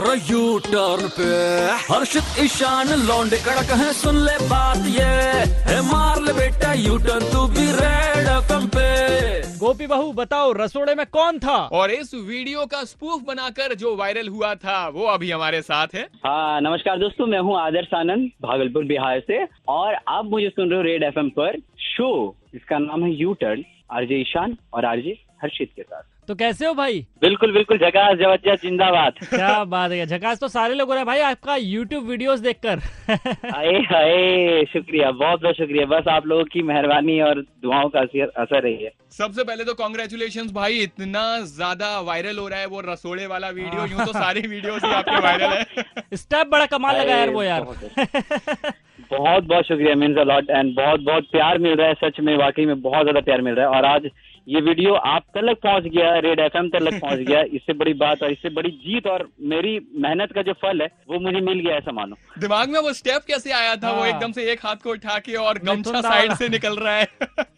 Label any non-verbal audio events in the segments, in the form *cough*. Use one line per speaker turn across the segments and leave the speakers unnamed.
U turn पे। हर्षित ईशान लौंडे कड़क है सुन ले बात ये। है मार ले बेटा यू टर्न तू भी रेड एफएम पे।
गोपी बहू बताओ रसोड़े में कौन था?
और इस वीडियो का स्पूफ बनाकर जो वायरल हुआ था वो अभी हमारे साथ है।
हाँ नमस्कार दोस्तों मैं हूँ आदर्श आनंद भागलपुर बिहार से। और आप मुझे सुन रहे हो रेड एफ़ पर शो। जिसका नाम है यू टर्न आरजे ईशान और आरजे हर्षित के साथ।
तो कैसे हो भाई?
बिल्कुल बिल्कुल झकास ज़बरदस्त जिंदाबाद।
क्या बात है झकास तो सारे लोग हो रहे हैं। भाई आपका यूट्यूब वीडियोस देखकर।
अरे हाय शुक्रिया बहुत बहुत शुक्रिया। बस आप लोगों की मेहरबानी और दुआओं का असर असर रही है।
सबसे पहले तो कॉन्ग्रेचुलेशन भाई इतना ज़्यादा वायरल हो रहा है वो रसोड़े वाला वीडियो यूँ तो सारे वीडियो आपके वायरल है।
स्टेप बड़ा कमाल लगा यार वो यार।
बहुत बहुत शुक्रिया मीन्स अलॉट एंड बहुत बहुत प्यार मिल रहा है सच में वाकई में बहुत ज़्यादा प्यार मिल रहा है। और आज ये वीडियो आप तक पहुँच गया रेड एफ़ एम तक पहुँच गया *laughs* इससे बड़ी बात और इससे बड़ी जीत और मेरी मेहनत का जो फल है वो मुझे मिल गया ऐसा मानो
दिमाग में वो स्टेप कैसे आया था वो
हाँ।
एकदम से एक हाथ को उठा के और गमछा साइड। से निकल रहा है *laughs*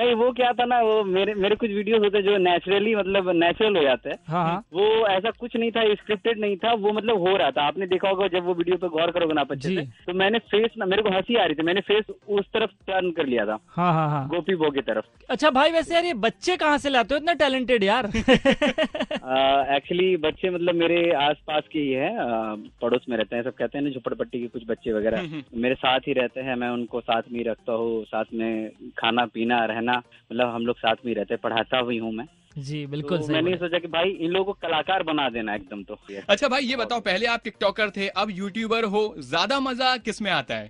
नहीं वो क्या था ना वो मेरे मेरे कुछ वीडियोस होते हैं जो नेचुरली मतलब नेचुरल हो जाते हैं।
हाँ।
वो ऐसा कुछ नहीं था स्क्रिप्टेड नहीं था वो मतलब हो रहा था। आपने देखा होगा जब वो वीडियो पे गौर करोगे ना आप अच्छे से तो मैंने फेस ना मेरे को हँसी आ रही थी मैंने फेस उस तरफ़ टर्न कर लिया था।
हाँ हाँ हाँ।
गोपी बो की तरफ़।
अच्छा भाई वैसे यार ये बच्चे कहाँ से लाते हो? इतना टैलेंटेड यार। *laughs*
एक्चुअली बच्चे मतलब मेरे आसपास के ही है पड़ोस में रहते हैं सब कहते हैं ना झुपड़पट्टी के कुछ बच्चे वगैरह। मेरे साथ ही रहते हैं मैं उनको साथ में ही रखता हूँ साथ में खाना पीना रहना मतलब हम लोग साथ में रहते हैं पढ़ाता भी हूँ मैं।
जी बिल्कुल
तो
सही
मैंने। सोचा कि भाई इन लोगों को कलाकार बना देना एकदम तो।
अच्छा भाई ये बताओ पहले आप टिकटॉकर थे अब यूट्यूबर हो ज़्यादा मज़ा किसमें आता है?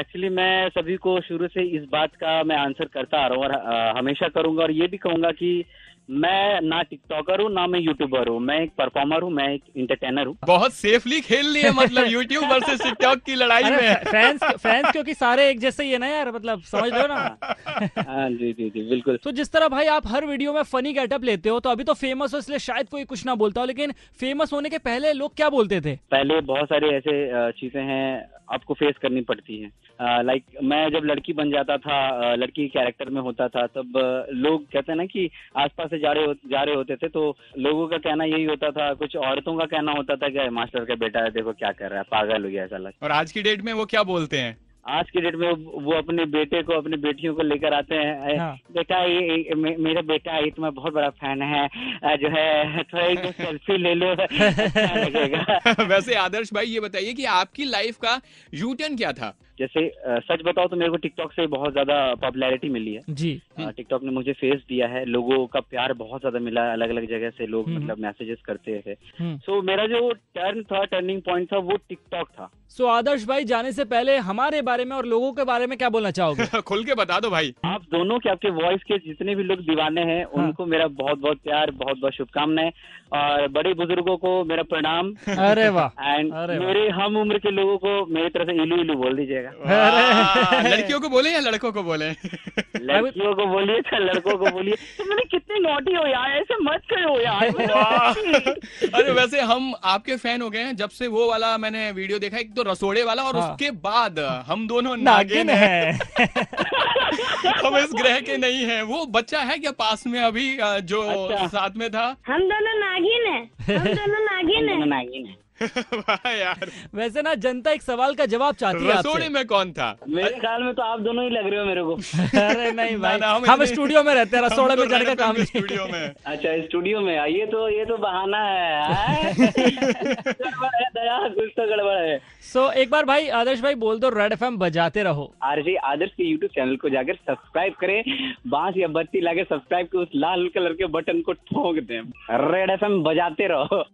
एक्चुअली मैं सभी को शुरू से इस बात का मैं आंसर करता आ रहा हूँ और आ, हमेशा करूँगा और ये भी कहूँगा कि मैं ना टिकटॉकर हूँ ना मैं यूट्यूबर हूँ। मैं एक परफॉर्मर हूँ मैं एक इंटरटेनर हूँ।
बहुत सेफली खेल लिए मतलब यूट्यूब वर्सेस टिकटॉक की लड़ाई में।
फैंस फैंस क्योंकि सारे एक जैसे ही है ना यार मतलब समझ लो ना? *laughs*
हाँ जी जी जी बिल्कुल।
तो जिस तरह भाई आप हर वीडियो में फनी गेटअप लेते हो तो अभी तो फ़ेमस हो इसलिए शायद कोई कुछ ना बोलता हो लेकिन फ़ेमस होने के पहले लोग क्या बोलते थे?
पहले बहुत सारे ऐसे चीज़ें हैं आपको फेस करनी पड़ती है। लाइक मैं जब लड़की बन जाता था लड़की कैरेक्टर में होता था, तब लोग कहते हैं ना कि आसपास से जा रहे जा रहे होते थे तो लोगों का कहना यही होता था, कुछ औरतों का कहना होता था कि मास्टर का बेटा है देखो क्या कर रहा है, पागल हो गया ऐसा लग
और आज की डेट में वो क्या बोलते हैं?
आज के डेट में वो अपने बेटे को अपनी बेटियों को लेकर आते हैं।
हाँ।
बेटा ये, ये मे, मेरा बेटा ये तुम्हारा बहुत बड़ा फ़ैन है। जो है थोड़ा एक सेल्फी ले लो। *laughs* अच्छा लगेगा। *laughs*
वैसे आदर्श भाई ये बताइए कि आपकी लाइफ का यू टर्न क्या था?
जैसे सच बताओ तो मेरे को टिकटॉक से बहुत ज़्यादा पॉपुलैरिटी मिली है।
जी।
टिकटॉक ने मुझे फेस दिया है लोगों का प्यार बहुत ज़्यादा मिला है अलग अलग जगह से लोग
हम्म।
मतलब मैसेजेस करते थे
हम्म।
सो मेरा जो टर्न था टर्निंग पॉइंट था वो टिकटॉक था।
सो आदर्श भाई जाने से पहले हमारे बारे में और लोगों के बारे में क्या बोलना चाहोगे? *laughs*
खुल के बता दो भाई।
आप दोनों के आपके वॉइस के जितने भी लोग दीवाने हैं
हाँ।
उनको मेरा बहुत बहुत प्यार बहुत बहुत शुभकामनाएँ। और बड़े बुज़ुर्गों को मेरा प्रणाम।
अरे वाह। *laughs*
एंड मेरे हम उम्र के लोगों को मेरी तरफ़ से इलू इलू बोल दीजिएगा।
वाह, लड़कियों को बोले या लड़कों को बोले?
लड़कियों को बोलिए चाहे लड़कों को बोलिए। तो मैंने कितने नोटी हो यार ऐसे मत करो यार। *laughs*
अरे वैसे हम आपके फ़ैन हो गए हैं जब से वो वाला मैंने वीडियो देखा एक तो रसोड़े वाला और
हाँ।
उसके बाद हम दोनों
नागिन
नागिन है। *laughs* *laughs* हम इस ग्रह के नहीं है। वो बच्चा है क्या पास में अभी जो
अच्छा।
साथ में था?
हम दोनों नागिन हैं। हम *laughs* दोनों नागिन हैं।
नागिन है। *laughs*
यार।
वैसे ना जनता एक सवाल का जवाब चाहती है
रसोड़े
आपसे
में कौन था?
मेरे ख्याल में तो आप दोनों ही लग रहे हो मेरे को।
अरे नहीं भाई।
ना, हम
हम स्टूडियो में रहते हैं रसोड़े में जाने का काम नहीं
स्टूडियो में।
अच्छा स्टूडियो में। आइए तो ये तो बहाना है। दया कुछ तो गड़बड़ है।
सो एक बार भाई आदर्श भाई बोल दो रेड एफएम बजाते रहो।
आरजे आदर्श के यूट्यूब चैनल को जाकर सब्सक्राइब करें। बाँस या बत्ती लाके सब्सक्राइब के उस लाल कलर के बटन को ठोक दें। रेड एफ़ बजाते रहो।